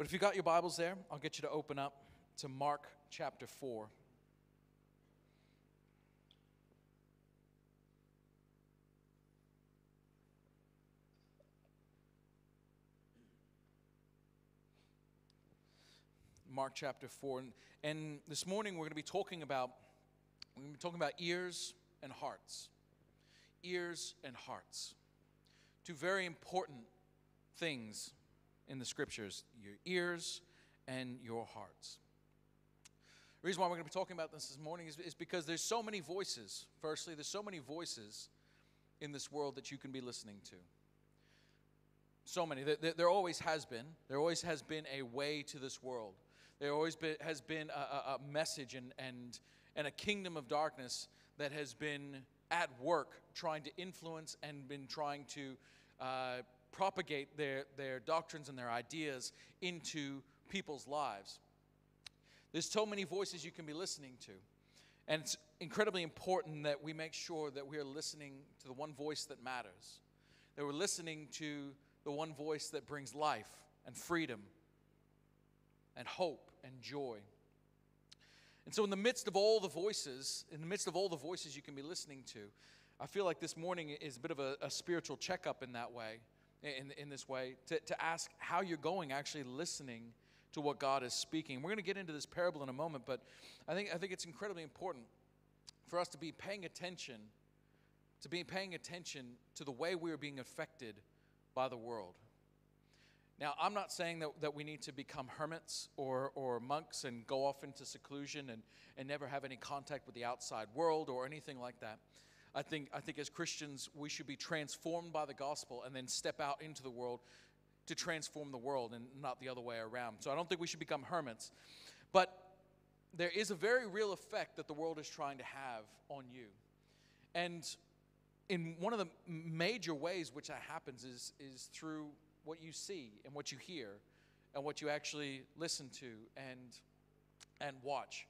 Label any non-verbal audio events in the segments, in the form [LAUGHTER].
But if you got your Bibles there, I'll get you to open up to Mark chapter 4. Mark chapter 4. And, and this morning we're going to be talking about we're going to be talking about ears and hearts. Ears and hearts. Two very important things in the scriptures your ears and your hearts. The reason why we're going to be talking about this this morning is, is because there's so many voices. Firstly, there's so many voices in this world that you can be listening to. So many. There, there always has been. There always has been a way to this world. There always been, has been a, a message and, and, and a kingdom of darkness that has been at work trying to influence and been trying to uh, propagate their, their doctrines and their ideas into people's lives. There's so many voices you can be listening to. And it's incredibly important that we make sure that we are listening to the one voice that matters, that we're listening to the one voice that brings life and freedom and hope and joy. And so, in the midst of all the voices, in the midst of all the voices you can be listening to, I feel like this morning is a bit of a, a spiritual checkup in that way, in, in this way, to, to ask how you're going actually listening to what God is speaking. We're going to get into this parable in a moment, but I think, I think it's incredibly important for us to be paying attention, to be paying attention to the way we are being affected by the world. Now, I'm not saying that, that we need to become hermits or, or monks and go off into seclusion and, and never have any contact with the outside world or anything like that. I think, I think as Christians, we should be transformed by the gospel and then step out into the world to transform the world and not the other way around. So I don't think we should become hermits. But there is a very real effect that the world is trying to have on you. And in one of the major ways which that happens is, is through what you see and what you hear and what you actually listen to and, and watch.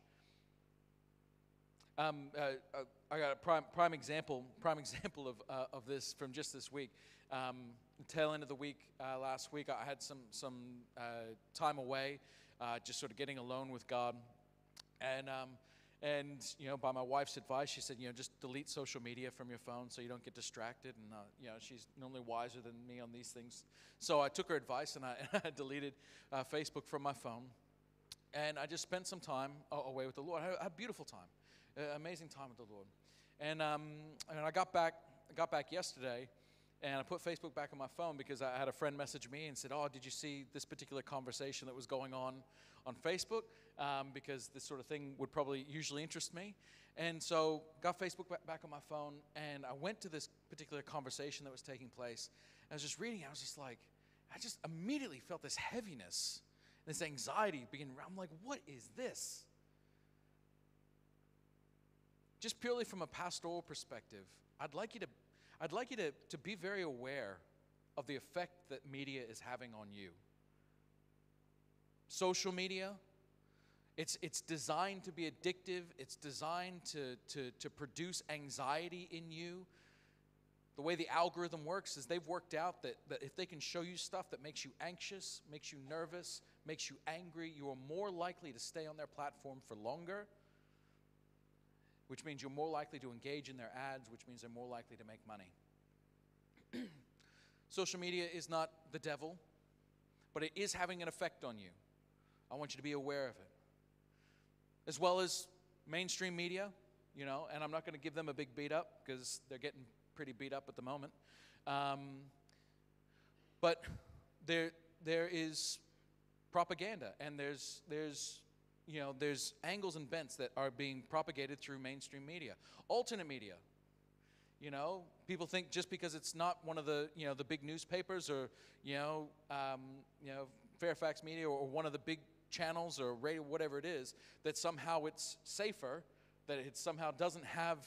Um, uh, uh, I got a prime, prime example, prime [LAUGHS] example of, uh, of this from just this week. Um, tail end of the week uh, last week, I had some some uh, time away, uh, just sort of getting alone with God, and um, and, you know, by my wife's advice, she said, you know, just delete social media from your phone so you don't get distracted. And, uh, you know, she's normally wiser than me on these things. So I took her advice and I, [LAUGHS] I deleted uh, Facebook from my phone. And I just spent some time away with the Lord. I had a beautiful time, amazing time with the Lord. And, um, and I got back, I got back yesterday and I put Facebook back on my phone because I had a friend message me and said, Oh, did you see this particular conversation that was going on on Facebook? Um, because this sort of thing would probably usually interest me. And so got Facebook back on my phone and I went to this particular conversation that was taking place. I was just reading, I was just like, I just immediately felt this heaviness, this anxiety begin. I'm like, what is this? Just purely from a pastoral perspective, I'd like you to I'd like you to, to be very aware of the effect that media is having on you. Social media, it's, it's designed to be addictive, it's designed to, to, to produce anxiety in you. The way the algorithm works is they've worked out that, that if they can show you stuff that makes you anxious, makes you nervous, makes you angry, you are more likely to stay on their platform for longer which means you're more likely to engage in their ads, which means they're more likely to make money. [CLEARS THROAT] Social media is not the devil, but it is having an effect on you. I want you to be aware of it. As well as mainstream media, you know, and I'm not going to give them a big beat up because they're getting pretty beat up at the moment. Um, but there, there is propaganda and there's, there's you know, there's angles and bents that are being propagated through mainstream media. Alternate media, you know, people think just because it's not one of the, you know, the big newspapers or, you know, um, you know, Fairfax Media or one of the big channels or radio, whatever it is, that somehow it's safer, that it somehow doesn't have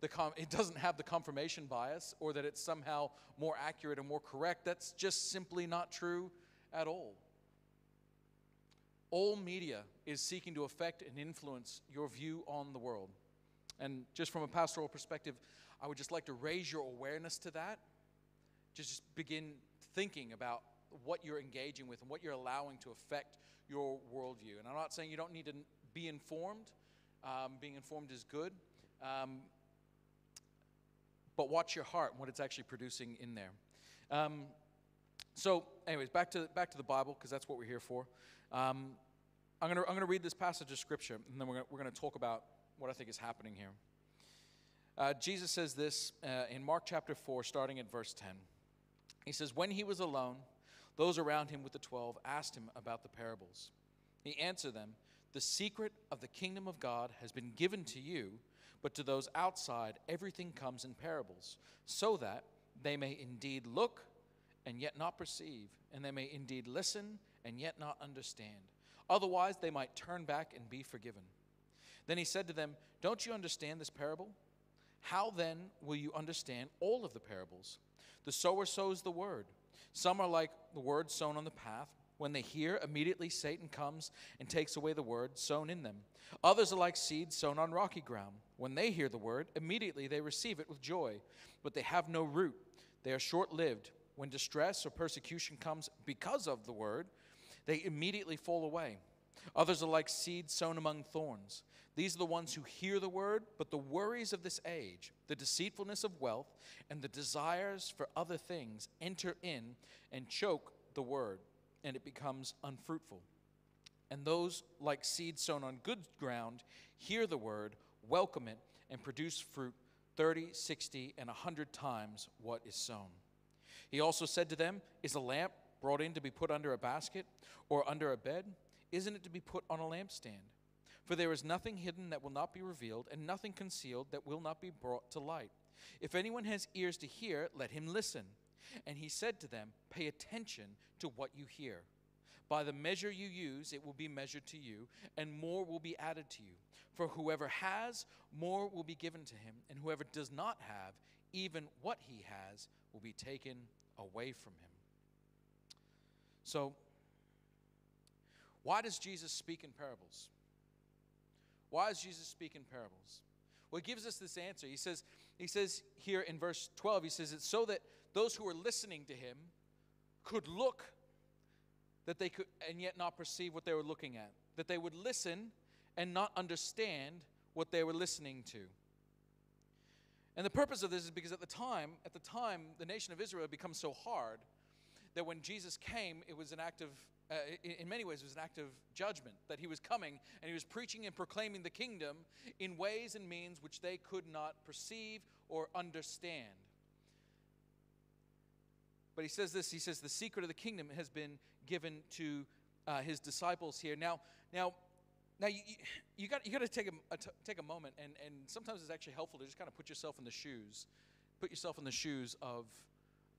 the com- it doesn't have the confirmation bias, or that it's somehow more accurate and more correct. That's just simply not true at all. All media is seeking to affect and influence your view on the world. And just from a pastoral perspective, I would just like to raise your awareness to that. Just begin thinking about what you're engaging with and what you're allowing to affect your worldview. And I'm not saying you don't need to be informed. Um, being informed is good. Um, but watch your heart and what it's actually producing in there. Um, so, anyways, back to back to the Bible because that's what we're here for. Um, I'm gonna I'm gonna read this passage of scripture and then we're gonna, we're gonna talk about what I think is happening here. Uh, Jesus says this uh, in Mark chapter four, starting at verse ten. He says, "When he was alone, those around him with the twelve asked him about the parables. He answered them." The secret of the kingdom of God has been given to you, but to those outside, everything comes in parables, so that they may indeed look and yet not perceive, and they may indeed listen and yet not understand. Otherwise, they might turn back and be forgiven. Then he said to them, Don't you understand this parable? How then will you understand all of the parables? The sower sows the word. Some are like the word sown on the path when they hear, immediately Satan comes and takes away the word sown in them. Others are like seeds sown on rocky ground. When they hear the word, immediately they receive it with joy, but they have no root. They are short lived. When distress or persecution comes because of the word, they immediately fall away. Others are like seeds sown among thorns. These are the ones who hear the word, but the worries of this age, the deceitfulness of wealth, and the desires for other things enter in and choke the word and it becomes unfruitful. And those, like seeds sown on good ground, hear the word, welcome it, and produce fruit 30, 60, and 100 times what is sown. He also said to them, Is a lamp brought in to be put under a basket or under a bed? Isn't it to be put on a lampstand? For there is nothing hidden that will not be revealed, and nothing concealed that will not be brought to light. If anyone has ears to hear, let him listen. And he said to them, Pay attention to what you hear. By the measure you use, it will be measured to you, and more will be added to you. For whoever has, more will be given to him, and whoever does not have, even what he has, will be taken away from him. So, why does Jesus speak in parables? Why does Jesus speak in parables? Well, he gives us this answer. He says, he says here in verse 12, he says, It's so that those who were listening to him could look that they could and yet not perceive what they were looking at that they would listen and not understand what they were listening to and the purpose of this is because at the time at the time the nation of israel had become so hard that when jesus came it was an act of uh, in many ways it was an act of judgment that he was coming and he was preaching and proclaiming the kingdom in ways and means which they could not perceive or understand but he says this he says, the secret of the kingdom has been given to uh, his disciples here. Now, now, now you, you, got you got to take a, a t- take a moment, and, and sometimes it's actually helpful to just kind of put yourself in the shoes, put yourself in the shoes of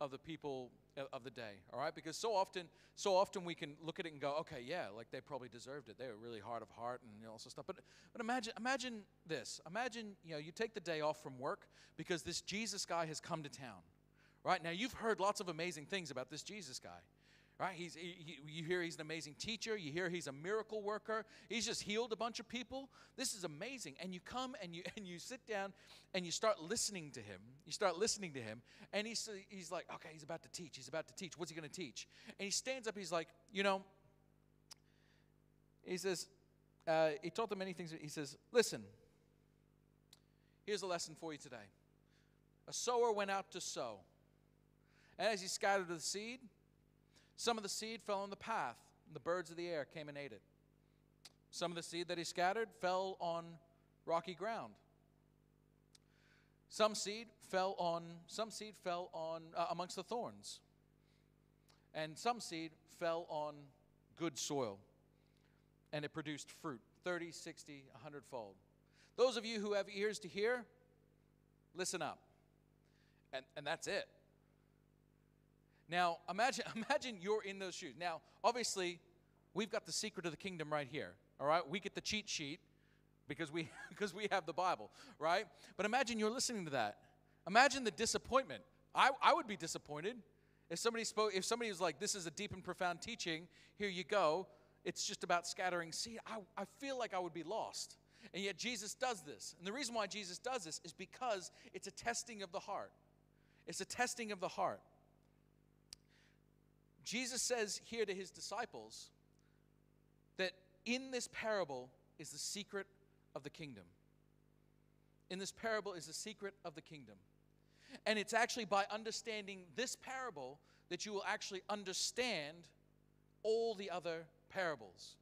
of the people uh, of the day all right because so often so often we can look at it and go okay yeah like they probably deserved it they were really hard of heart and you know, all this stuff but but imagine imagine this imagine you know you take the day off from work because this jesus guy has come to town Right? Now, you've heard lots of amazing things about this Jesus guy. Right? He's, he, he, you hear he's an amazing teacher. You hear he's a miracle worker. He's just healed a bunch of people. This is amazing. And you come and you, [LAUGHS] and you sit down and you start listening to him. You start listening to him. And he's, he's like, okay, he's about to teach. He's about to teach. What's he going to teach? And he stands up. He's like, you know, he says, uh, he taught them many things. He says, listen, here's a lesson for you today. A sower went out to sow. And as he scattered the seed, some of the seed fell on the path, and the birds of the air came and ate it. Some of the seed that he scattered fell on rocky ground. Some seed fell on some seed fell on uh, amongst the thorns. And some seed fell on good soil. And it produced fruit, 30, 60, 100 fold. Those of you who have ears to hear, listen up. And, and that's it. Now, imagine, [LAUGHS] imagine you're in those shoes. Now, obviously, we've got the secret of the kingdom right here. All right? We get the cheat sheet because we [LAUGHS] because we have the Bible, right? But imagine you're listening to that. Imagine the disappointment. I, I would be disappointed if somebody spoke if somebody was like, This is a deep and profound teaching, here you go. It's just about scattering seed. I, I feel like I would be lost. And yet Jesus does this. And the reason why Jesus does this is because it's a testing of the heart. It's a testing of the heart. Jesus says here to his disciples that in this parable is the secret of the kingdom. In this parable is the secret of the kingdom. And it's actually by understanding this parable that you will actually understand all the other parables.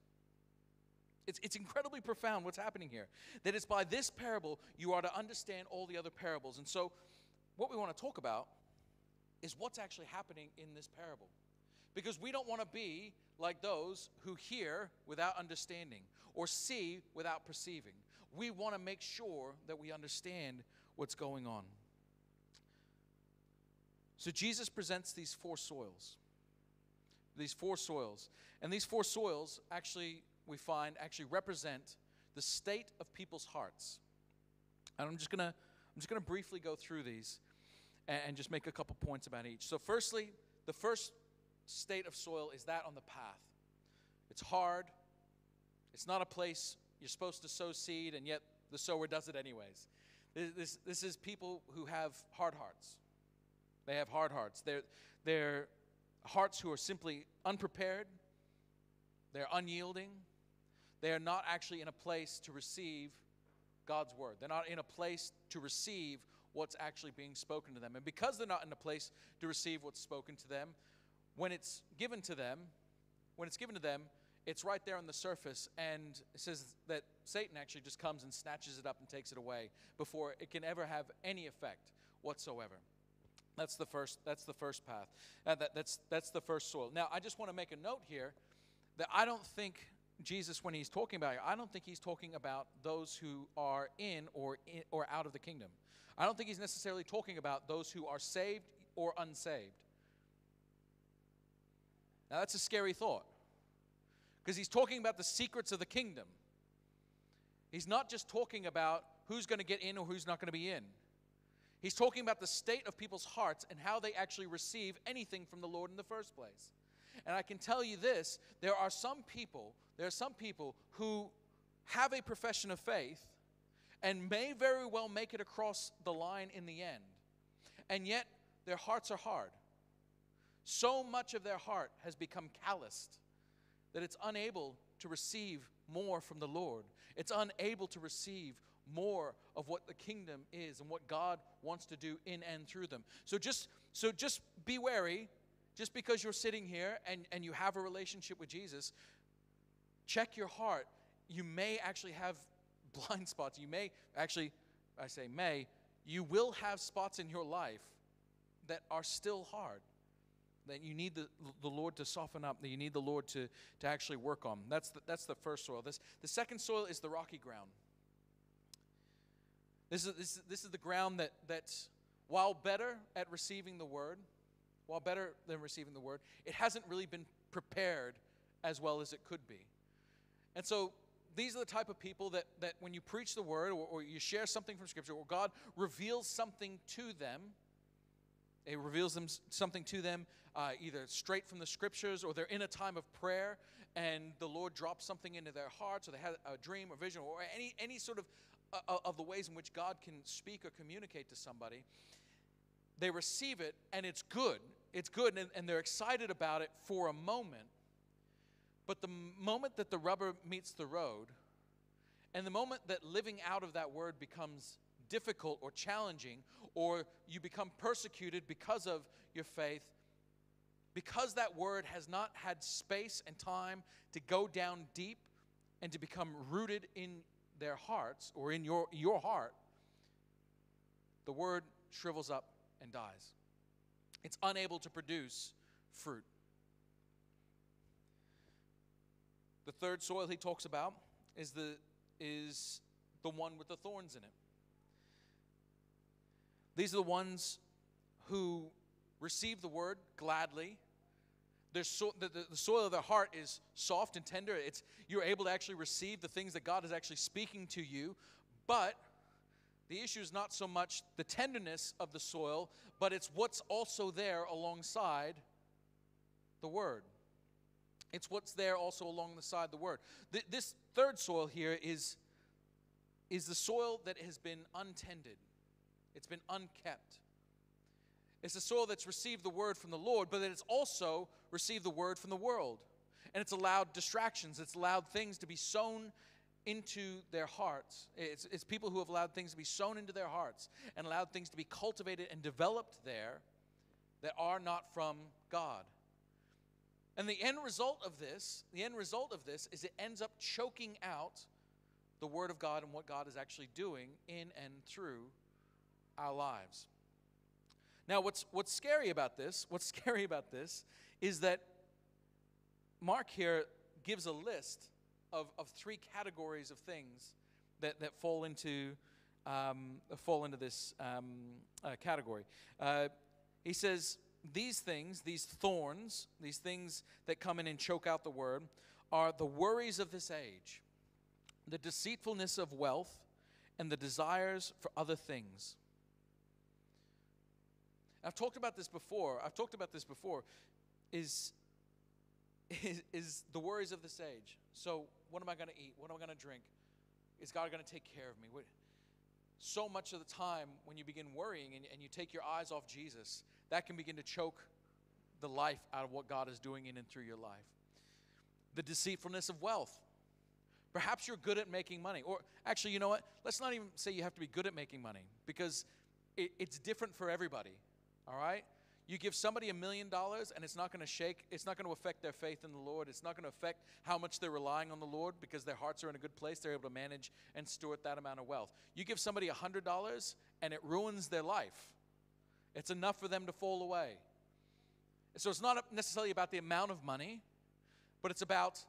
It's, it's incredibly profound what's happening here. That it's by this parable you are to understand all the other parables. And so, what we want to talk about is what's actually happening in this parable. Because we don't want to be like those who hear without understanding or see without perceiving. We want to make sure that we understand what's going on. So Jesus presents these four soils. These four soils. And these four soils actually, we find, actually represent the state of people's hearts. And I'm just gonna I'm just gonna briefly go through these and, and just make a couple points about each. So firstly, the first state of soil is that on the path. It's hard. It's not a place you're supposed to sow seed, and yet the sower does it anyways. This, this, this is people who have hard hearts. They have hard hearts. They're, they're hearts who are simply unprepared, they're unyielding, they are not actually in a place to receive God's word. They're not in a place to receive what's actually being spoken to them. And because they're not in a place to receive what's spoken to them, when it's given to them, when it's given to them, it's right there on the surface, and it says that Satan actually just comes and snatches it up and takes it away before it can ever have any effect whatsoever. That's the first. That's the first path. Uh, that, that's that's the first soil. Now, I just want to make a note here that I don't think Jesus, when he's talking about it, I don't think he's talking about those who are in or in, or out of the kingdom. I don't think he's necessarily talking about those who are saved or unsaved. Now, that's a scary thought because he's talking about the secrets of the kingdom. He's not just talking about who's going to get in or who's not going to be in. He's talking about the state of people's hearts and how they actually receive anything from the Lord in the first place. And I can tell you this there are some people, there are some people who have a profession of faith and may very well make it across the line in the end. And yet their hearts are hard. So much of their heart has become calloused that it's unable to receive more from the Lord. It's unable to receive more of what the kingdom is and what God wants to do in and through them. So just so just be wary, just because you're sitting here and, and you have a relationship with Jesus, check your heart. You may actually have [LAUGHS] blind spots. You may actually, I say may, you will have spots in your life that are still hard that you need the, the Lord to soften up, that you need the Lord to, to actually work on. That's the, that's the first soil. This, the second soil is the rocky ground. This is, this, this is the ground that, that, while better at receiving the word, while better than receiving the word, it hasn't really been prepared as well as it could be. And so these are the type of people that, that when you preach the word or, or you share something from Scripture, or God reveals something to them, it reveals them something to them uh, either straight from the Scriptures or they're in a time of prayer and the Lord drops something into their hearts or they had a dream or vision or any, any sort of uh, of the ways in which God can speak or communicate to somebody, they receive it and it's good. It's good and, and they're excited about it for a moment. But the moment that the rubber meets the road, and the moment that living out of that word becomes difficult or challenging, or you become persecuted because of your faith, because that word has not had space and time to go down deep and to become rooted in their hearts or in your, your heart, the word shrivels up and dies. It's unable to produce fruit. The third soil he talks about is the, is the one with the thorns in it. These are the ones who receive the word gladly so, the, the, soil of their heart is soft and tender. It's, you're able to actually receive the things that God is actually speaking to you. But the issue is not so much the tenderness of the soil, but it's what's also there alongside the word. It's what's there also along the side the word. Th- this third soil here is, is the soil that has been untended, it's been unkept. It's the soil that's received the word from the Lord, but that it's also received the word from the world. And it's allowed distractions, it's allowed things to be sown into their hearts. It's, it's people who have allowed things to be sown into their hearts and allowed things to be cultivated and developed there that are not from God. And the end result of this, the end result of this is it ends up choking out the Word of God and what God is actually doing in and through our lives. Now, what's, what's scary about this, [LAUGHS] what's scary about this is that Mark here gives a list of, of three categories of things that, that fall into um, fall into this um, uh, category. Uh, he says these things, these thorns, these things that come in and choke out the word, are the worries of this age, the deceitfulness of wealth, and the desires for other things. I've talked about this before. I've talked about this before. Is is, is the worries of this age. So, what am I going to eat? What am I going to drink? Is God going to take care of me? What, so much of the time, when you begin worrying and, and you take your eyes off Jesus, that can begin to choke the life out of what God is doing in and through your life. The deceitfulness of wealth. Perhaps you're good at making money. Or actually, you know what? Let's not even say you have to be good at making money because it, it's different for everybody. All right? You give somebody a million dollars and it's not going to shake, it's not going to affect their faith in the Lord. It's not going to affect how much they're relying on the Lord because their hearts are in a good place. They're able to manage and steward that amount of wealth. You give somebody a hundred dollars and it ruins their life. It's enough for them to fall away. So it's not necessarily about the amount of money, but it's about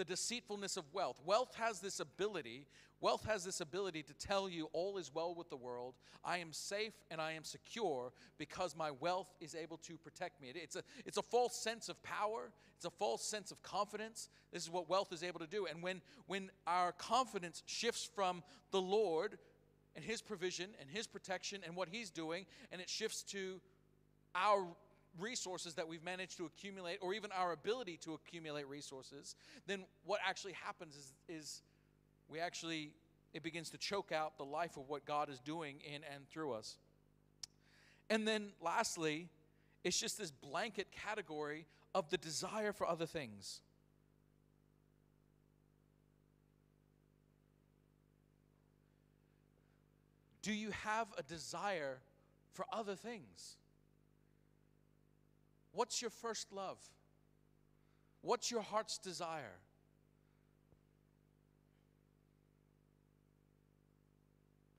the deceitfulness of wealth. Wealth has this ability, wealth has this ability to tell you all is well with the world. I am safe and I am secure because my wealth is able to protect me. It's a, it's a false sense of power, it's a false sense of confidence. This is what wealth is able to do. And when, when our confidence shifts from the Lord and His provision and His protection and what He's doing, and it shifts to our resources that we've managed to accumulate, or even our ability to accumulate resources, then what actually happens is, is we actually, it begins to choke out the life of what God is doing in and through us. And then lastly, it's just this blanket category of the desire for other things. Do you have a desire for other things? What's your first love? What's your heart's desire?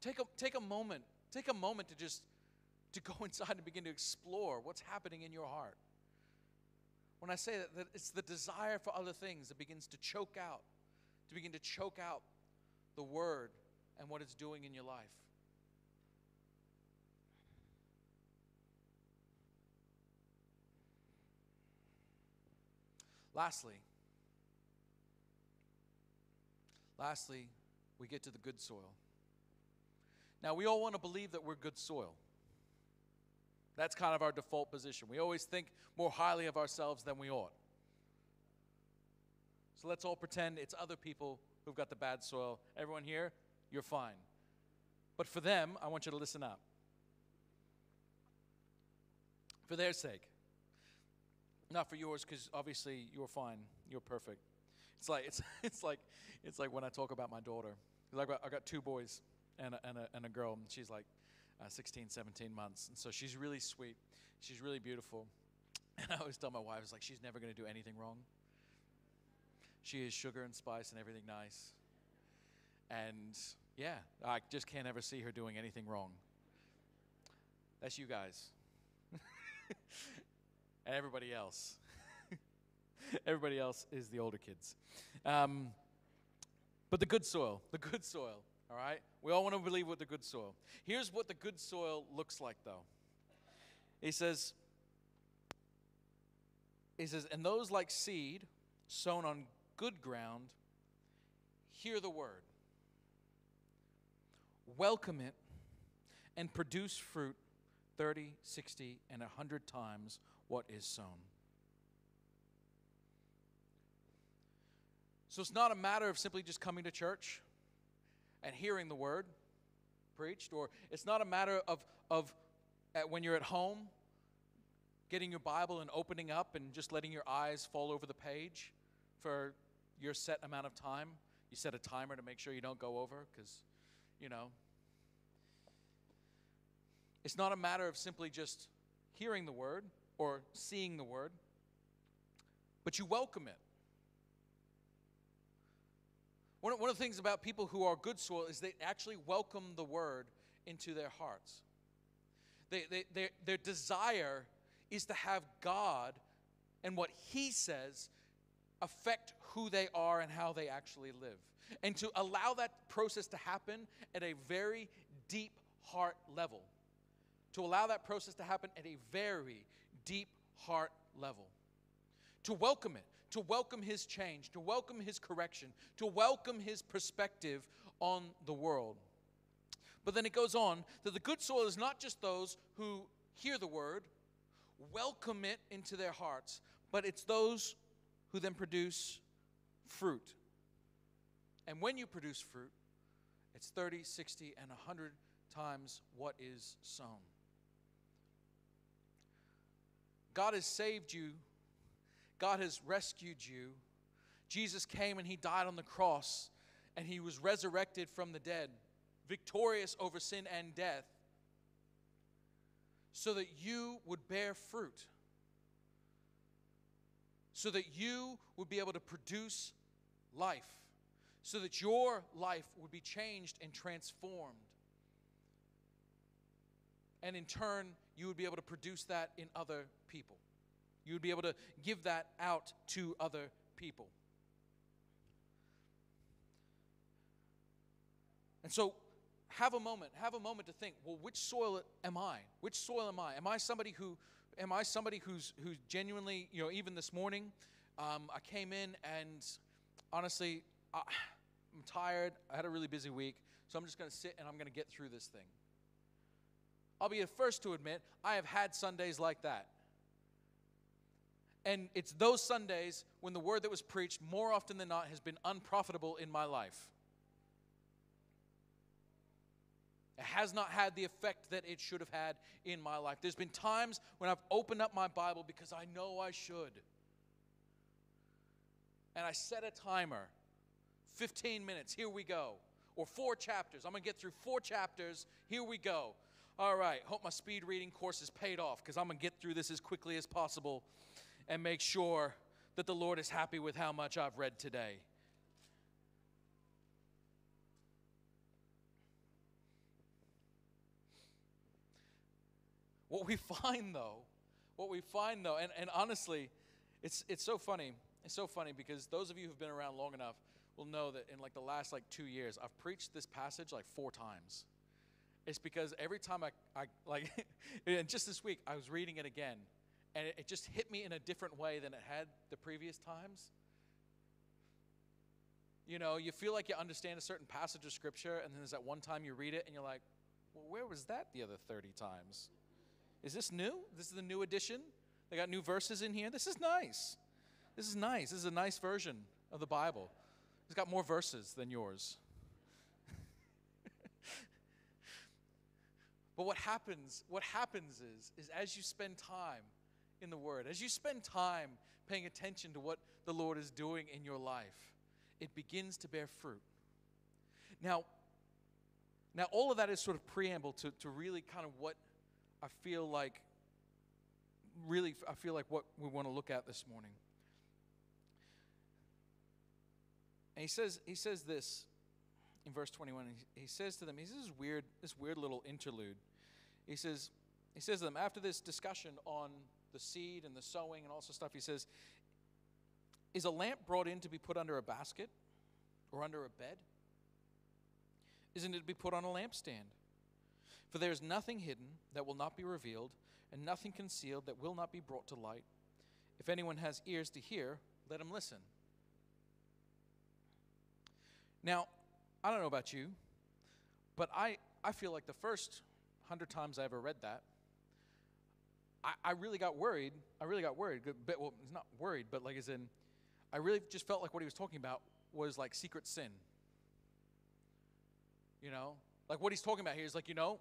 Take a, take a moment. Take a moment to just to go [LAUGHS] inside and begin to explore what's happening in your heart. When I say that, that it's the desire for other things that begins to choke out, to begin to choke out the word and what it's doing in your life. Lastly, lastly, we get to the good soil. Now, we all want to believe that we're good soil. That's kind of our default position. We always think more highly of ourselves than we ought. So let's all pretend it's other people who've got the bad soil. Everyone here, you're fine. But for them, I want you to listen up. For their sake, not for yours, because obviously you're fine. You're perfect. It's like it's [LAUGHS] it's like it's like when I talk about my daughter. Like I got two boys and a, and a, and a girl, and she's like uh, 16, 17 months, and so she's really sweet. She's really beautiful, [LAUGHS] and I always tell my wife, "It's like she's never going to do anything wrong. She is sugar and spice and everything nice, and yeah, I just can't ever see her doing anything wrong. That's you guys." [LAUGHS] and everybody else. [LAUGHS] everybody else is the older kids. Um, but the good soil, the good soil, all right? We all want to believe what the good soil. Here's what the good soil looks like, though. He says, he says, and those like seed sown on good ground hear the word, welcome it, and produce fruit 30, 60, and 100 times what is sown. So it's not a matter of simply just coming to church and hearing the word preached, or it's not a matter of, of when you're at home getting your Bible and opening up and just letting your eyes fall over the page for your set amount of time. You set a timer to make sure you don't go over because, you know. It's not a matter of simply just hearing the word or seeing the word, but you welcome it. One, one of the things about people who are good soil is they actually welcome the word into their hearts. They, they, their, their desire is to have God and what He says affect who they are and how they actually live. And to allow that process to happen at a very deep heart level. To allow that process to happen at a very deep heart level. To welcome it, to welcome His change, to welcome His correction, to welcome His perspective on the world. But then it goes on that the good soil is not just those who hear the word, welcome it into their hearts, but it's those who then produce fruit. And when you produce fruit, it's 30, 60, and 100 times what is sown. God has saved you, God has rescued you. Jesus came and He died on the cross, and He was resurrected from the dead, victorious over sin and death so that you would bear fruit, so that you would be able to produce life, so that your life would be changed and transformed. And in turn, you would be able to produce that in other people. You would be able to give that out to other people. And so, have a moment have a moment to think well which soil am i? Which soil am i? Am i somebody who am i somebody who's who's genuinely you know even this morning um, i came in and honestly I, i'm tired. I had a really busy week. So i'm just going to sit and i'm going to get through this thing i'll be the first to admit i have had sundays like that and it's those sundays when the word that was preached more often than not has been unprofitable in my life It has not had the effect that it should have had in my life. There's been times when I've opened up my Bible because I know I should. And I set a timer 15 minutes, here we go. Or four chapters. I'm going to get through four chapters, here we go. All right, hope my speed reading course is paid off because I'm going to get through this as quickly as possible and make sure that the Lord is happy with how much I've read today. What we [LAUGHS] find though, what we find though, and, and honestly, it's, it's so funny. It's so funny because those of you who've been around long enough will know that in like the last like two years, I've preached this passage like four times. It's because every time I, I like, [LAUGHS] and just this week, I was reading it again, and it, it just hit me in a different way than it had the previous times. You know, you feel like you understand a certain passage of scripture, and then there's that one time you read it, and you're like, well, where was that the other 30 times? Is this new? This is the new edition? They got new verses in here? This is nice. This is nice. This is a nice version of the Bible. It's got more verses than yours. But what happens, what happens is, is as you spend time in the Word, as you spend time paying attention to what the Lord is doing in your life, it begins to bear fruit. Now, now all of that is sort of preamble to, to really kind of what I feel like, really, I feel like what we want to look at this morning. And he says, he says this in verse 21. He, he says to them, he says this weird, this weird little interlude. He says, he says to them, after this discussion on the seed and the sowing and all of stuff, he says, Is a lamp brought in to be put under a basket or under a bed? Isn't it to be put on a lampstand? For there is nothing hidden that will not be revealed, and nothing concealed that will not be brought to light. If anyone has ears to hear, let him listen. Now, I don't know about you, but I, I feel like the first hundred times I ever read that, I, I really got worried. I really got worried. But, well, it's not worried, but like as in, I really just felt like what he was talking about was like secret sin. You know? Like what he's talking about here is like, you know,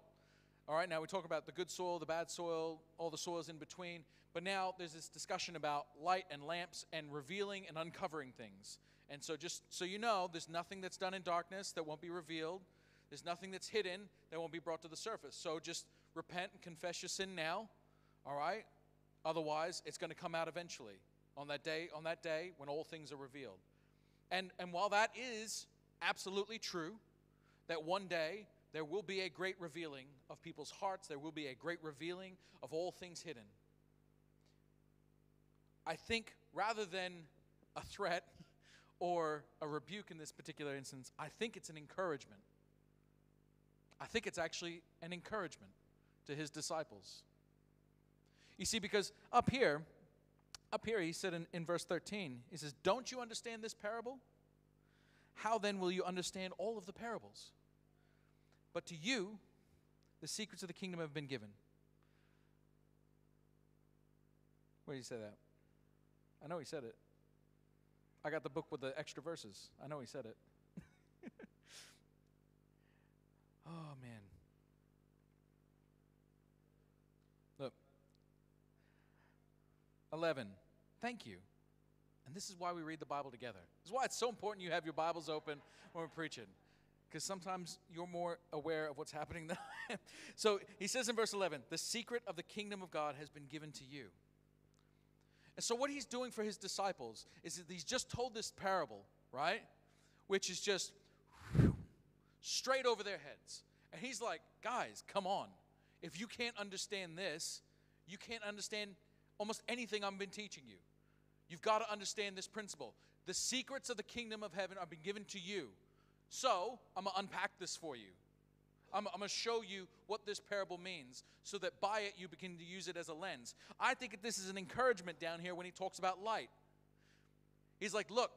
All right, now we talk about the good soil, the bad soil, all the soils in between. But now there's this discussion about light and lamps and revealing and uncovering things. And so, just so you know, there's nothing that's done in darkness that won't be revealed. There's nothing that's hidden that won't be brought to the surface. So just repent and confess your sin now. All right? Otherwise, it's going to come out eventually on that day, on that day when all things are revealed. And and while that is absolutely true, that one day there will be a great revealing of people's hearts, there will be a great revealing of all things hidden. I think rather than a threat [LAUGHS] or a rebuke in this particular instance, I think it's an encouragement. I think it's actually an encouragement to his disciples. You see, because up here, up here, he said in, in verse 13, he says, Don't you understand this parable? How then will you understand all of the parables? But to you, the secrets of the kingdom have been given. Where did he say that? I know he said it. I got the book with the extra verses. I know he said it. Oh, man. Look. 11. Thank you. And this is why we read the Bible together. This is why it's so important you have your Bibles open when we're preaching. Because sometimes you're more aware of what's happening than. [LAUGHS] So he says in verse 11, the secret of the kingdom of God has been given to you. And so, what he's doing for his disciples is that he's just told this parable, right? Which is just straight over their heads. And he's like, guys, come on. If you can't understand this, you can't understand almost anything I've been teaching you. You've got to understand this principle. The secrets of the kingdom of heaven are been given to you. So, I'm going to unpack this for you. I'm, I'm going to show you what this parable means so that by it you begin to use it as a lens. I think that this is an encouragement down here when he talks about light. He's like, look,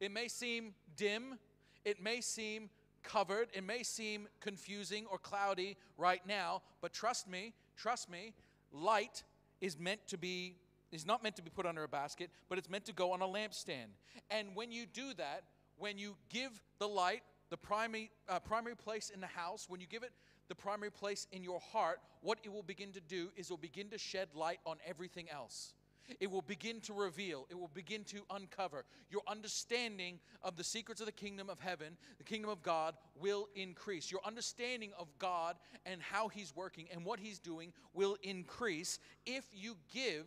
it may seem dim, it may seem covered, it may seem confusing or cloudy right now, but trust me, trust me, light is meant to be is not meant to be put under a basket, but it's meant to go on a lampstand. And when you do that, when you give the light the primary, uh, primary place in the house, when you give it the primary place in your heart, what it will begin to do is it will begin to shed light on everything else. It will begin to reveal, it will begin to uncover. Your understanding of the secrets of the kingdom of heaven, the kingdom of God, will increase. Your understanding of God and how He's working and what He's doing will increase if you give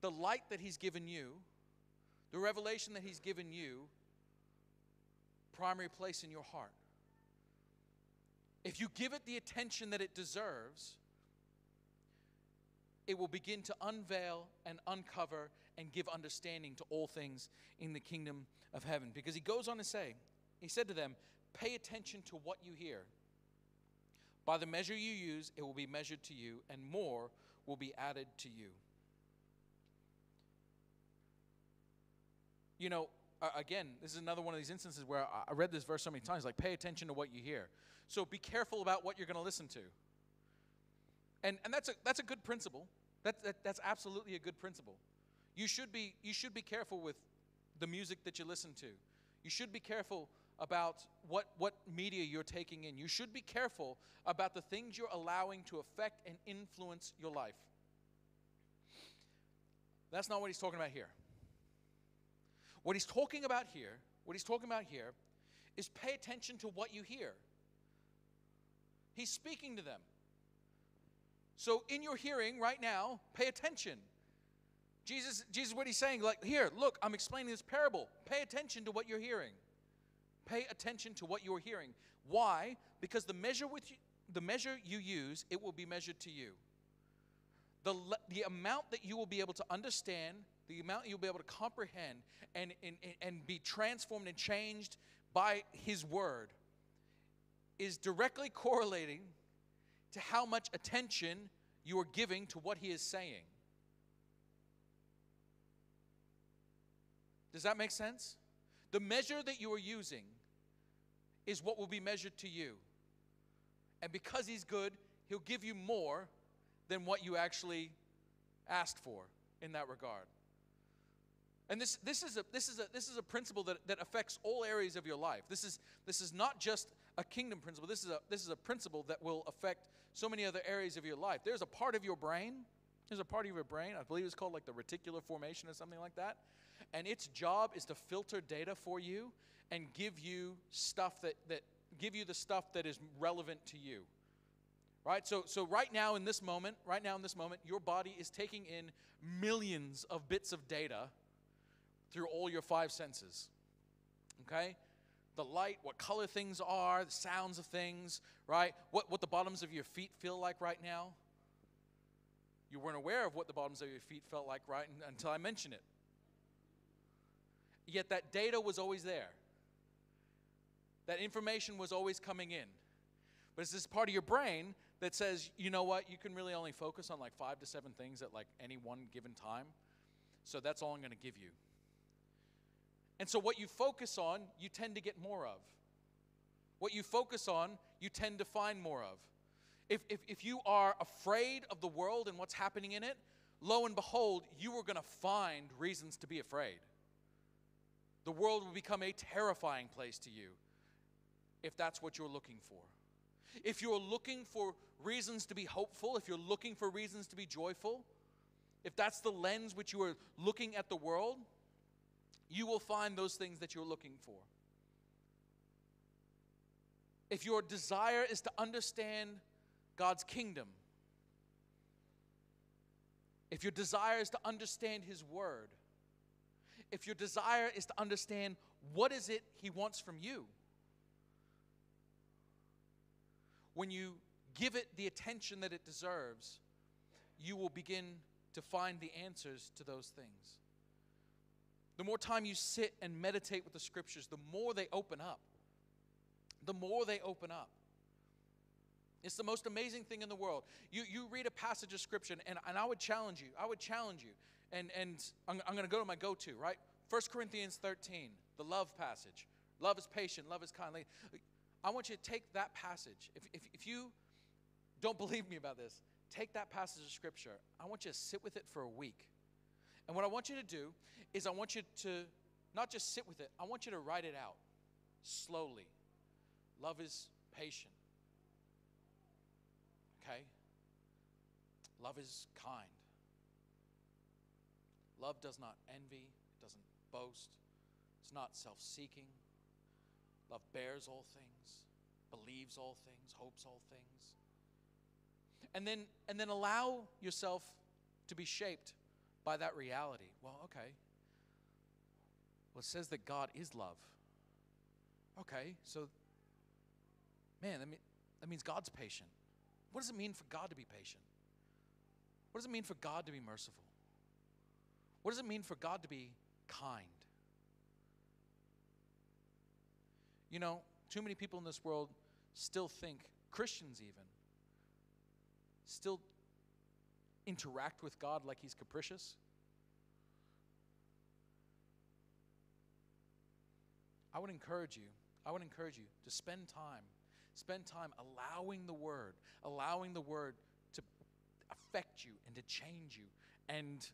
the light that He's given you, the revelation that He's given you, primary place in your heart. If you give it the attention that it deserves, it will begin to unveil and uncover and give understanding to all things in the kingdom of heaven. Because he goes on to say, he said to them, Pay attention to what you hear. By the measure you use, it will be measured to you, and more will be added to you. You know, again, this is another one of these instances where I read this verse so many times like, pay attention to what you hear. So be careful about what you're going to listen to. And, and that's, a, that's a good principle. That, that, that's absolutely a good principle. You should, be, you should be careful with the music that you listen to. You should be careful about what, what media you're taking in. You should be careful about the things you're allowing to affect and influence your life. That's not what he's talking about here. What he's talking about here, what he's talking about here, is pay attention to what you hear. He's speaking to them. So in your hearing right now, pay attention. Jesus, Jesus, what he's saying, like, here, look, I'm explaining this parable. Pay attention to what you're hearing. Pay attention to what you're hearing. Why? Because the measure with you, the measure you use, it will be measured to you. The, the amount that you will be able to understand the amount you'll be able to comprehend and, and, and be transformed and changed by His Word is directly correlating to how much attention you are giving to what He is saying. Does that make sense? The measure that you are using is what will be measured to you. And because He's good, He'll give you more than what you actually asked for in that regard. And this, this, is a, this, is a, this is a principle that, that affects all areas of your life. This is, this is not just a kingdom principle, this is a, this is a principle that will affect so many other areas of your life. There's a part of your brain, there's a part of your brain, I believe it's called like the reticular formation or something like that. And its job is to filter data for you and give you stuff that, that give you the stuff that is relevant to you. Right? So, so right now in this moment, right now in this moment, your body is taking in millions of bits of data through all your five senses. Okay? The light, what color things are, the sounds of things, right? What, what the bottoms of your feet feel like right now. You weren't aware of what the bottoms of your feet felt like right until I mentioned it. Yet that data was always there. That information was always coming in. But it's this part of your brain that says, you know what, you can really only focus on like five to seven things at like any one given time. So that's all I'm going to give you. And so, what you focus on, you tend to get more of. What you focus on, you tend to find more of. If, if, if you are afraid of the world and what's happening in it, lo and behold, you are going to find reasons to be afraid. The world will become a terrifying place to you if that's what you're looking for. If you're looking for reasons to be hopeful, if you're looking for reasons to be joyful, if that's the lens which you are looking at the world, you will find those things that you're looking for. If your desire is to understand God's kingdom, if your desire is to understand His Word, if your desire is to understand what is it He wants from you, when you give it the attention that it deserves, you will begin to find the answers to those things. The more time you sit and meditate with the scriptures, the more they open up. The more they open up. It's the most amazing thing in the world. You, you read a passage of scripture, and, and I would challenge you. I would challenge you. And, and I'm, I'm going to go to my go to, right? 1 Corinthians 13, the love passage. Love is patient, love is kind. I want you to take that passage. If, if, if you don't believe me about this, take that passage of scripture. I want you to sit with it for a week. And what I want you to do is I want you to not just sit with it, I want you to write it out slowly. Love is patient. Okay? Love is kind. Love does not envy, it doesn't boast, it's not self seeking. Love bears all things, believes all things, hopes all things. And then, and then allow yourself to be shaped by that reality. Well, okay. Well, it says that God is love. Okay, so, man, that, mean, that means God's patient. What does it mean for God to be patient? What does it mean for God to be merciful? What does it mean for God to be kind? You know, too many people in this world still think, Christians even, still interact with God like He's capricious? I would encourage you, I would encourage you to spend time, spend time allowing the Word, allowing the Word to affect you and to change you and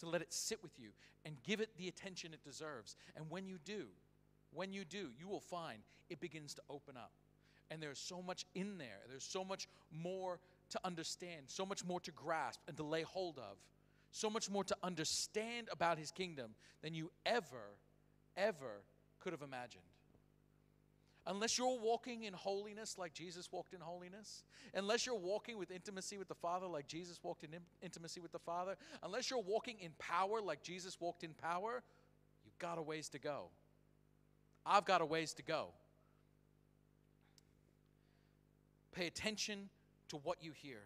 to let it sit with you and give it the attention it deserves. And when you do, when you do, you will find it begins to open up. And there's so much in there. There's so much more to understand, so much more to grasp and to lay hold of, so much more to understand about his kingdom than you ever, ever could have imagined. Unless you're walking in holiness like Jesus walked in holiness, unless you're walking with intimacy with the Father like Jesus walked in intimacy with the Father, unless you're walking in power like Jesus walked in power, you've got a ways to go. I've got a ways to go. Pay attention to what you hear.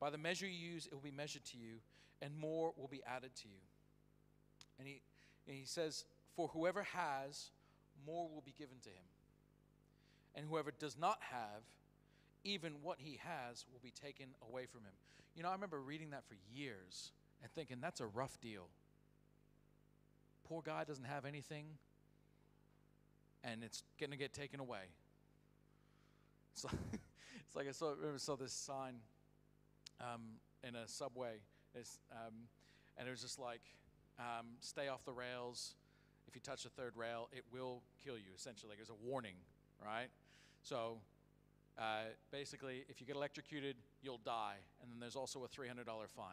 By the measure you use, it will be measured to you, and more will be added to you. And he, and he says, For whoever has, more will be given to him. And whoever does not have, even what he has will be taken away from him. You know, I remember reading that for years and thinking, that's a rough deal. Poor guy doesn't have anything, and it's going to get taken away. [LAUGHS] It's like, it's like I saw, I saw this sign um, in a subway, um, and it was just like, um, stay off the rails. If you touch the third rail, it will kill you, essentially. Like it was a warning, right? So uh, basically, if you get electrocuted, you'll die. And then there's also a $300 fine.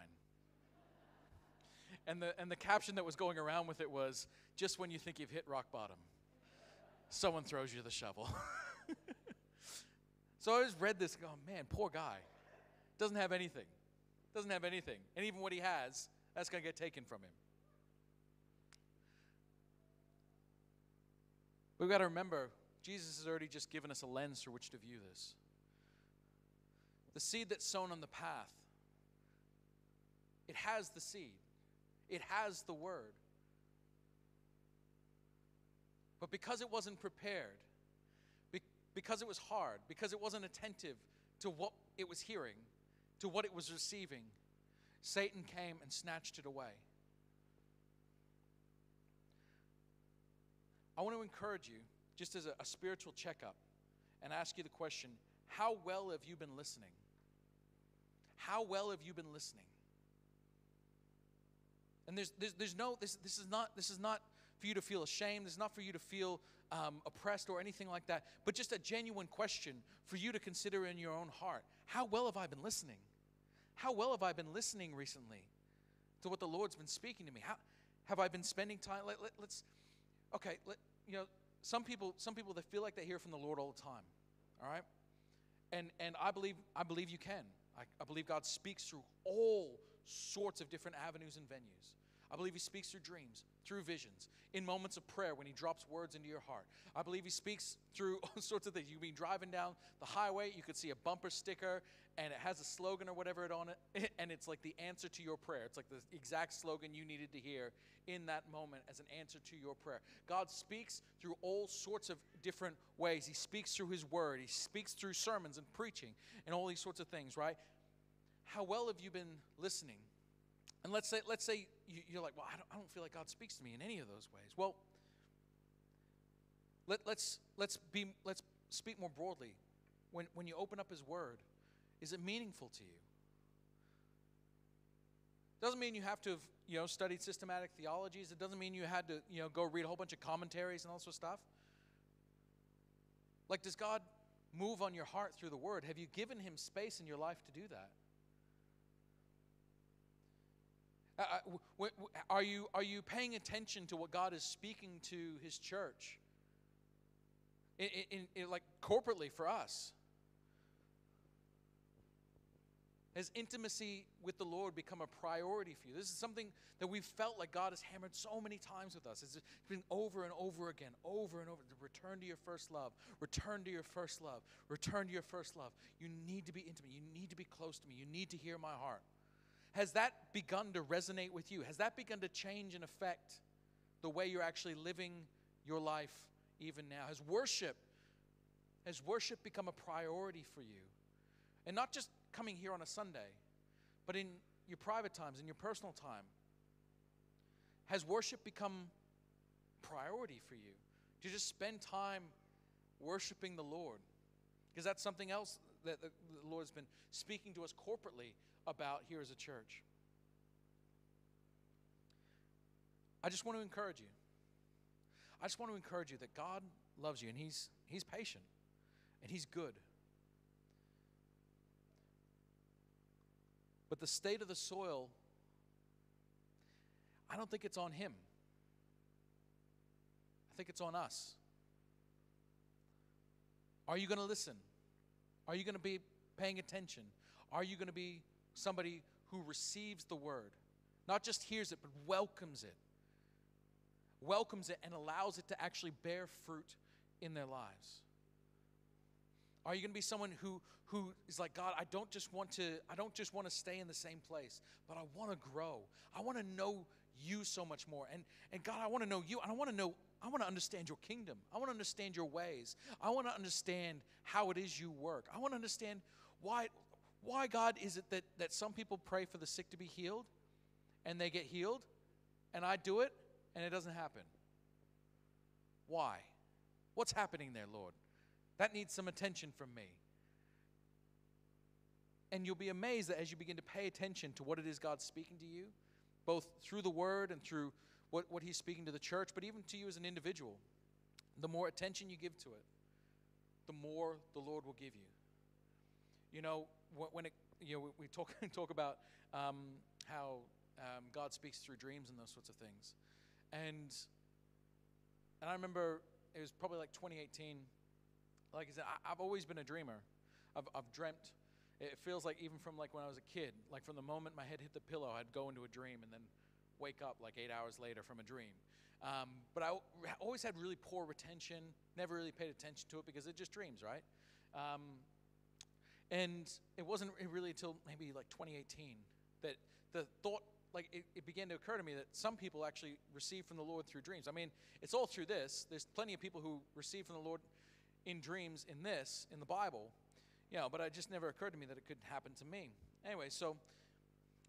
And the, and the caption that was going around with it was just when you think you've hit rock bottom, someone throws you the shovel. [LAUGHS] so I just read this going, man, poor guy. Doesn't have anything. Doesn't have anything. And even what he has, that's going to get taken from him. We've got to remember, Jesus has already just given us a lens through which to view this. The seed that's sown on the path, it has the seed, it has the word. But because it wasn't prepared, because it was hard, because it wasn't attentive to what it was hearing, to what it was receiving, Satan came and snatched it away. I want to encourage you, just as a, a spiritual checkup, and ask you the question how well have you been listening? How well have you been listening? And there's, there's, there's no, this, this, is not, this is not for you to feel ashamed. Is not for you to feel um, oppressed or anything like that, but just a genuine question for you to consider in your own heart. How well have I been listening? How well have I been listening recently to what the Lord's been speaking to me? How have I been spending time? Let, let, let's, okay, let, you know, some people, some people that feel like they hear from the Lord all the time, all right? And, and I, believe, I believe you can. I, I believe God speaks through all sorts of different avenues and venues. I believe He speaks through dreams, through visions, in moments of prayer when He drops words into your heart. I believe He speaks through [LAUGHS] all sorts of things. You've been driving down the highway, you could see a bumper sticker, and it has a slogan or whatever it on it, [LAUGHS] and it's like the answer to your prayer. It's like the exact slogan you needed to hear in that moment as an answer to your prayer. God speaks through all sorts of different ways. He speaks through His Word, He speaks through sermons and preaching and all these sorts of things, right? How well have you been listening? And let's say, let's say you're like, well, I don't, I don't feel like God speaks to me in any of those ways. Well, let, let's, let's, be, let's speak more broadly. When, when you open up His Word, is it meaningful to you? Doesn't mean you have to have you know studied systematic theologies. It doesn't mean you had to you know go read a whole bunch of commentaries and all sorts of stuff. Like, does God move on your heart through the Word? Have you given Him space in your life to do that? Uh, uh w- w- Uh, uh, are, you, are you paying attention to what God is speaking to His church? In, in, in, like corporately for us. Has intimacy with the Lord become a priority for you? This is something that we've felt like God has hammered so many times with us. It's been over and over again, over and over. Return to your first love. Return to your first love. Return to your first love. You need to be intimate. You need to be close to me. You need to hear my heart. Has that begun to resonate with you? Has that begun to change and affect the way you're actually living your life even now? Has worship has worship become a priority for you? And not just coming here on a Sunday, but in your private times, in your personal time? Has worship become priority for you? Do you just spend time worshiping the Lord? Because that's something else that the Lord's been speaking to us corporately about here as a church. I just want to encourage you. I just want to encourage you that God loves you and He's, he's patient and He's good. But the state of the soil, I don't think it's on him. I think it's on us. Are you going to listen? Are you going to be paying attention? Are you going to be somebody who receives the word? Not just hears it, but welcomes it. Welcomes it and allows it to actually bear fruit in their lives. Are you going to be someone who who is like, God, I don't just want to I don't just want to stay in the same place, but I want to grow. I want to know you so much more. And and God, I want to know you. And I want to know I want to understand your kingdom. I want to understand your ways. I want to understand how it is you work. I want to understand why why God is it that that some people pray for the sick to be healed and they get healed and I do it and it doesn't happen. Why? What's happening there, Lord? That needs some attention from me. And you'll be amazed that as you begin to pay attention to what it is God's speaking to you, both through the word and through what, what he's speaking to the church, but even to you as an individual. The more attention you give to it, the more the Lord will give you. You know, when it, you know, we talk, [LAUGHS] talk about um, how um, God speaks through dreams and those sorts of things. And, and I remember it was probably like 2018. Like I said, I, I've always been a dreamer. I've, I've dreamt. It feels like even from like when I was a kid, like from the moment my head hit the pillow, I'd go into a dream and then wake up like eight hours later from a dream. Um, but I always had really poor retention, never really paid attention to it because it just dreams, right? Um, and it wasn't really until maybe like 2018 that the thought, like it, it, began to occur to me that some people actually receive from the Lord through dreams. I mean, it's all through this. There's plenty of people who receive from the Lord in dreams in this, in the Bible, you know, but it just never occurred to me that it could happen to me. Anyway, so,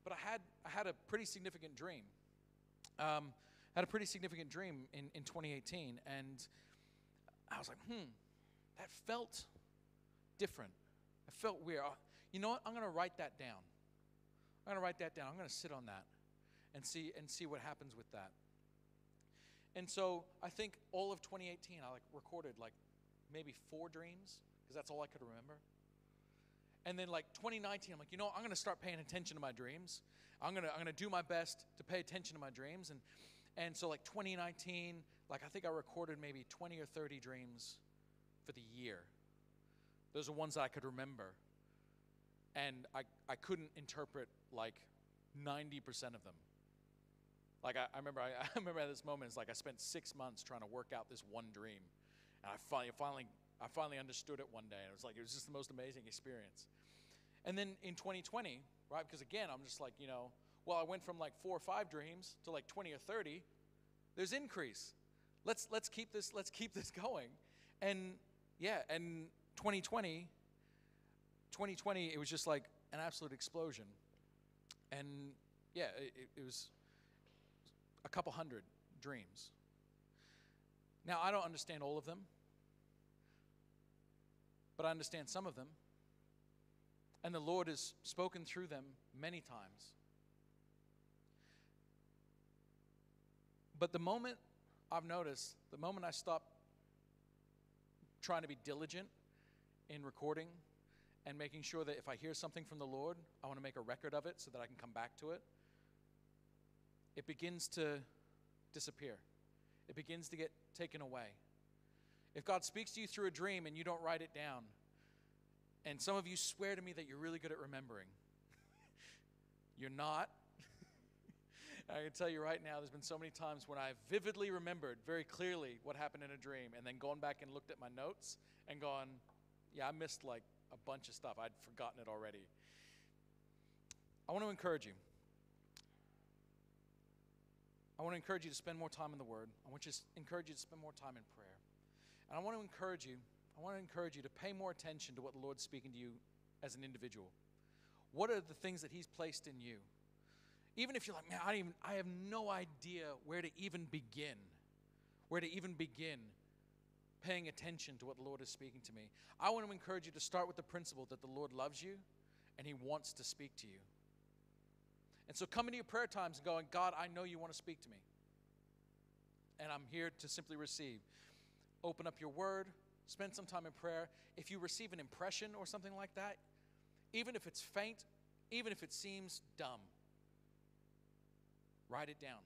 but I had, I had a pretty significant dream. Um, had a pretty significant dream in, in 2018, and I was like, hmm, that felt different. It felt weird. Uh, you know what? I'm going to write that down. I'm going to write that down. I'm going to sit on that and see and see what happens with that. And so I think all of 2018, I like recorded like maybe four dreams because that's all I could remember. And then like 2019, I'm like, you know, I'm going to start paying attention to my dreams. I'm going to I'm going to do my best to pay attention to my dreams and and so like 2019, like I think I recorded maybe 20 or 30 dreams for the year. Those are ones that I could remember. And I, I couldn't interpret like 90% of them. Like I, I remember I, [LAUGHS] I remember at this moment, it's like I spent six months trying to work out this one dream. And I finally, finally, I finally understood it one day. And it was like, it was just the most amazing experience. And then in 2020, right, because again, I'm just like, you know, well, I went from like four or five dreams to like 20 or 30. There's increase. Let's, let's, keep, this, let's keep this [LAUGHS] going. And yeah, and 2020, 2020, it was just like an absolute explosion. And yeah, it, it was a couple hundred dreams. Now, I don't understand all of them, but I understand some of them. And the Lord has spoken through them many times. But the moment I've noticed, the moment I stop trying to be diligent in recording and making sure that if I hear something from the Lord, I want to make a record of it so that I can come back to it, it begins to disappear. It begins to get taken away. If God speaks to you through a dream and you don't write it down, and some of you swear to me that you're really good at remembering, [LAUGHS] you're not. [LAUGHS] I can tell you right now, there's been so many times when I've vividly remembered very clearly what happened in a dream and then gone back and looked at my notes and gone, yeah, I missed like a bunch of stuff. I'd forgotten it already. I want to encourage you. I want to encourage you to spend more time in the Word. I want to encourage you to spend more time in prayer. And I want to encourage you, I want to encourage you to pay more attention to what the Lord's speaking to you as an individual. What are the things that He's placed in you? Even if you're like, man, I, even, I have no idea where to even begin, where to even begin paying attention to what the Lord is speaking to me. I want to encourage you to start with the principle that the Lord loves you and He wants to speak to you. And so come into your prayer times and going, God, I know you want to speak to me. And I'm here to simply receive. Open up your word, spend some time in prayer. If you receive an impression or something like that, even if it's faint, even if it seems dumb, Write it down.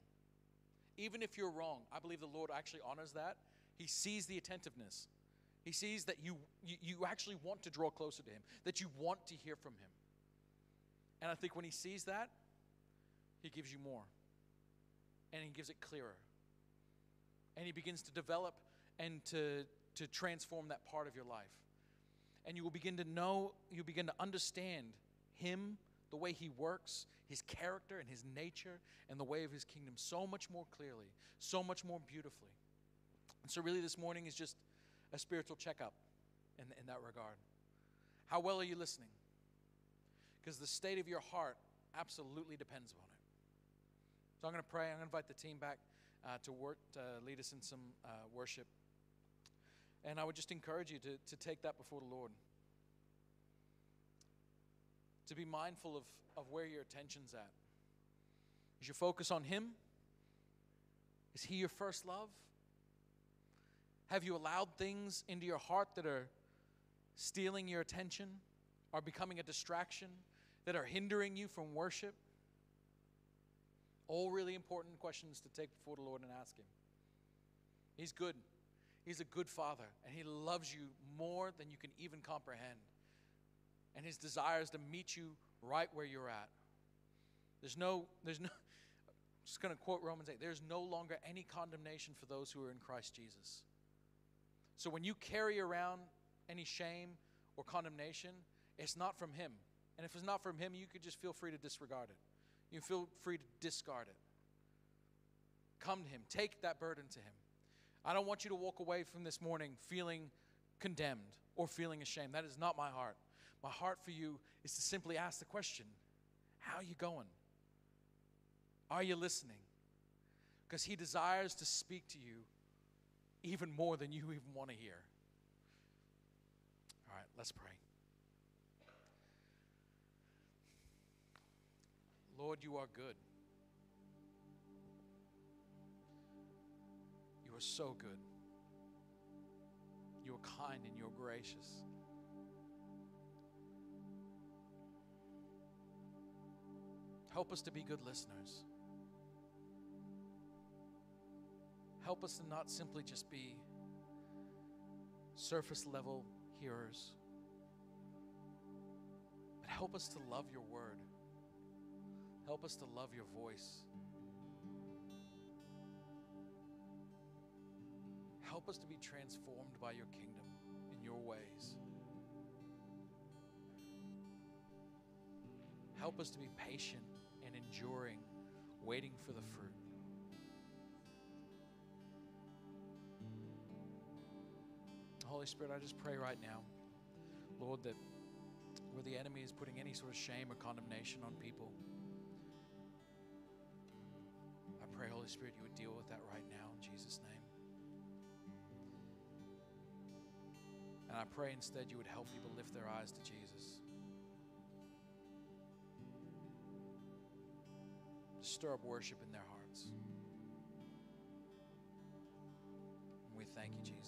Even if you're wrong, I believe the Lord actually honors that. He sees the attentiveness. He sees that you, you, you actually want to draw closer to Him, that you want to hear from Him. And I think when He sees that, He gives you more. And He gives it clearer. And He begins to develop and to, to transform that part of your life. And you will begin to know, you begin to understand Him the way He works, His character and His nature, and the way of His kingdom so much more clearly, so much more beautifully. And so, really, this morning is just a spiritual checkup in, in that regard. How well are you listening? Because the state of your heart absolutely depends on it. So, I'm going to pray. I'm going to invite the team back uh, to work, to lead us in some uh, worship. And I would just encourage you to, to take that before the Lord to be mindful of, of where your attention's at. Is your focus on Him? Is He your first love? Have you allowed things into your heart that are stealing your attention, are becoming a distraction, that are hindering you from worship? All really important questions to take before the Lord and ask Him. He's good. He's a good Father, and He loves you more than you can even comprehend. And His desire is to meet you right where you're at. There's no, there's no, [LAUGHS] I'm just going to quote Romans 8 there's no longer any condemnation for those who are in Christ Jesus. So when you carry around any shame or condemnation, it's not from Him. And if it's not from Him, you could just feel free to disregard it. You feel free to discard it. Come to Him, take that burden to Him. I don't want you to walk away from this morning feeling condemned or feeling ashamed. That is not my heart. My heart for you is to simply ask the question How are you going? Are you listening? Because He desires to speak to you even more than you even want to hear. All right, let's pray. Lord, you are good. You are so good. You are kind and you're gracious. Help us to be good listeners. Help us to not simply just be surface level hearers, but help us to love your word. Help us to love your voice. Help us to be transformed by your kingdom in your ways. Help us to be patient and enduring, waiting for the fruit. Holy Spirit, I just pray right now, Lord, that where the enemy is putting any sort of shame or condemnation on people, I pray, Holy Spirit, you would deal with that right now in Jesus' name. And I pray instead you would help people lift their eyes to Jesus. Stir up worship in their hearts. And we thank you, Jesus,